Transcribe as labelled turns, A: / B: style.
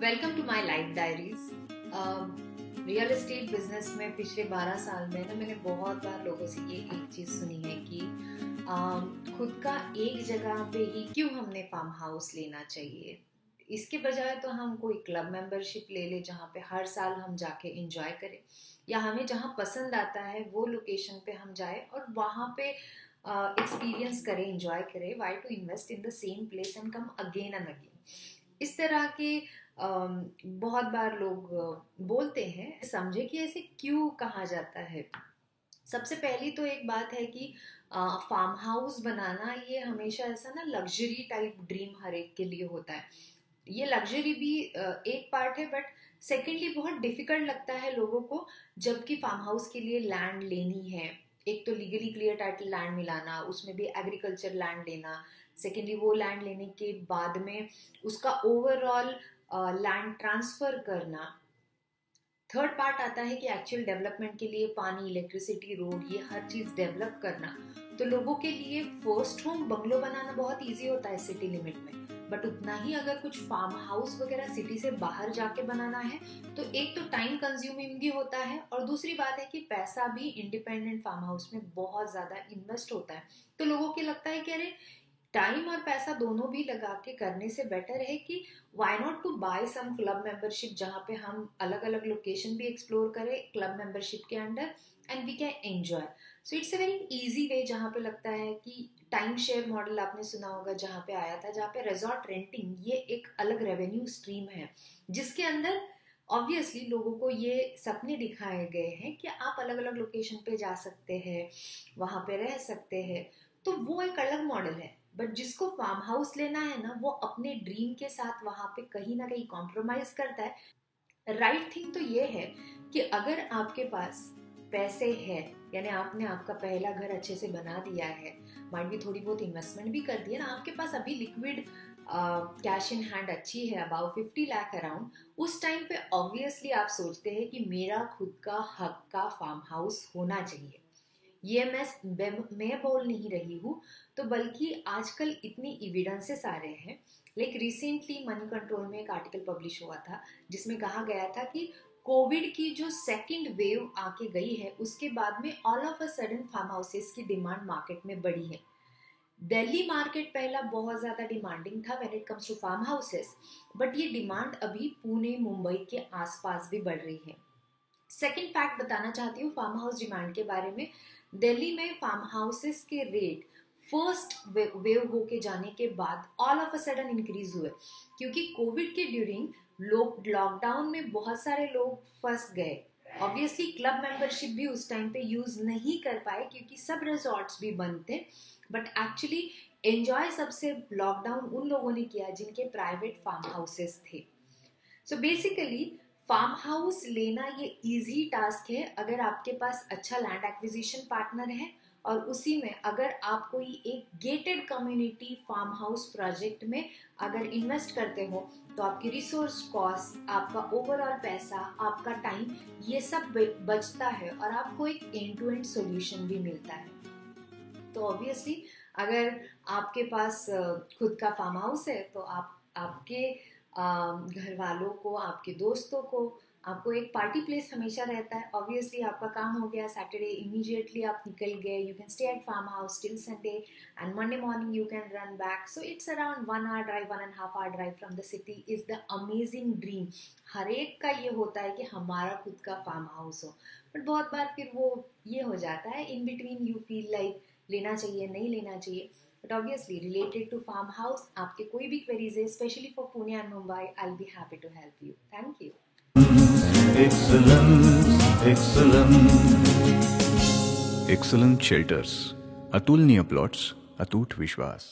A: Welcome to my life diaries real estate business में पिछले 12 साल में ना मैंने बहुत बार लोगों से ये एक चीज़ सुनी है कि uh, खुद का एक जगह पे ही क्यों हमने फार्म हाउस लेना चाहिए? इसके बजाय तो हम कोई क्लब मेंबरशिप ले ले जहाँ पे हर साल हम जाके इंजॉय करें। या हमें जहाँ पसंद आता है वो लोकेशन पे हम जाए और वहाँ पे एक्सपीरियंस uh, करें इंजॉय करें। Why to invest in the same place and come again and again इस तरह के बहुत बार लोग बोलते हैं, समझे कि ऐसे क्यों कहा जाता है। सबसे पहली तो एक बात है कि फार्म हाउस बनाना ये हमेशा ऐसा ना लग्जरी टाइप ड्रीम हर एक के लिए होता है। ये लग्जरी भी एक पार्ट है बट सेकेंडली बहुत डिफ़िकल्ट लगता है लोगों को, जबकि फार्म हाउस के लिए लैंड लेनी है। एक तो लीगली क्लियर टाइटल लैंड मिलाना, उसमें भी एग्रीकल्चर लैंड लेना। सेकेंडली वो लैंड लेने के बाद में उसका ओवरऑल लैंड ट्रांसफ़र करना। थर्ड पार्ट आता है कि एक्चुअल डेवलपमेंट के लिए पानी इलेक्ट्रिसिटी रोड ये हर चीज़ डेवलप करना। तो लोगों के लिए फ़र्स्ट होम बंगलो बनाना बहुत इजी होता है सिटी लिमिट में। बट उतना ही अगर कुछ फार्म हाउस वगैरह सिटी से बाहर जाके बनाना है तो एक तो टाइम कंज्यूमिंग भी होता है और दूसरी बात है कि पैसा भी इंडिपेंडेंट फार्म हाउस में बहुत ज़्यादा इन्वेस्ट होता है। तो लोगों के लगता है कि अरे टाइम और पैसा दोनों भी लगा के करने से बेटर है कि why not to buy some club membership जहाँ पे हम अलग अलग लोकेशन भी एक्सप्लोर करें क्लब मेंबरशिप के under and we can enjoy so it's a very easy way जहाँ पे लगता है कि टाइम शेयर मॉडल आपने सुना होगा जहाँ पे आया था, जहाँ पे रिजॉर्ट रेंटिंग ये एक अलग रेवेन्यू स्ट्रीम है, जिसके अंदर ऑब्वियसली लोगों को ये सपने दिखाए गए हैं कि आप अलग अलग लोकेशन पे जा सकते हैं, वहाँ पे रह सकते हैं। तो वो एक अलग मॉडल है। बट जिसको फार्म हाउस लेना है ना, वो अपने ड्रीम के साथ वहाँ पे कहीं ना कहीं कॉम्प्रोमाइज करता है। राइट right थिंग तो ये है कि अगर आपके पास पैसे है, यानी आपने आपका पहला घर अच्छे से बना दिया है माइंड भी थोड़ी बहुत इन्वेस्टमेंट भी कर दी है ना, आपके पास अभी लिक्विड कैश इन हैंड अच्छी है अबाउट फिफ्टी लाख अराउंड उस टाइम पे ऑब्वियसली आप सोचते हैं कि मेरा खुद का हक का फार्म हाउस होना चाहिए। ये मैं मैं बोल नहीं रही हूँ। तो बल्कि आजकल इतनी इविडेंसेस आ रहे हैं। लाइक रिसेंटली मनी कंट्रोल में एक आर्टिकल पब्लिश हुआ था, जिसमें कहा गया था कि कोविड की जो सेकेंड वेव आके गई है, उसके बाद में all of a sudden farm houses की डिमांड मार्केट में बढ़ी है। दिल्ली मार्केट पहला बहुत ज़्यादा डिमांडिंग था when it comes to farm houses but ये डिमांड अभी पुणे, मुंबई के आसपास भी बढ़ रही है। सेकेंड फैक्ट बताना चाहती हूँ फार्म हाउस डिमांड के बारे में। दिल्ली में फार्म हाउसेस के रेट फ़र्स्ट वेव होके जाने के बाद all of a sudden increase हुए। क्योंकि कोविड के ड्यूरिंग लोग लॉकडाउन में बहुत सारे लोग फंस गए। ऑब्वियसली क्लब मेंबरशिप भी उस टाइम पे यूज़ नहीं कर पाए क्योंकि सब रिजॉर्ट्स भी बंद थे। बट एक्चुअली एंजॉय सबसे लॉकडाउन उन लोगों ने किया जिनके प्राइवेट फार्म हाउसेस थे। सो बेसिकली फार्म हाउस लेना ये इजी टास्क है, अगर आपके पास अच्छा लैंड एक्विजिशन पार्टनर है और उसी में अगर आप कोई एक gated community farm house project में अगर इन्वेस्ट करते हो तो आपकी रिसोर्स कॉस्ट आपका ओवरऑल पैसा, आपका टाइम ये सब बचता है और आपको एक एंड टू एंड सोल्यूशन भी मिलता है। तो ऑब्वियसली अगर आपके पास खुद का फार्म हाउस है तो आप, आपके घर वालों को, आपके दोस्तों को, आपको एक पार्टी प्लेस हमेशा रहता है। ऑब्वियसली आपका काम हो गया सैटरडे इमीडिएटली आप निकल गए। You can stay at farm house till Sunday and Monday morning you can run back so it's around one hour drive one and half hour drive from the city is the amazing dream हर एक का ये होता है कि हमारा खुद का farm house हो। बट बहुत बार फिर वो ये हो जाता है in between you feel like लेना चाहिए, नहीं लेना चाहिए। But obviously related to farm house आपके कोई भी क्वेरीज है specially for Pune and Mumbai I be happy to help you
B: thank you excellent shelters Atulniya plots Atoot विश्वास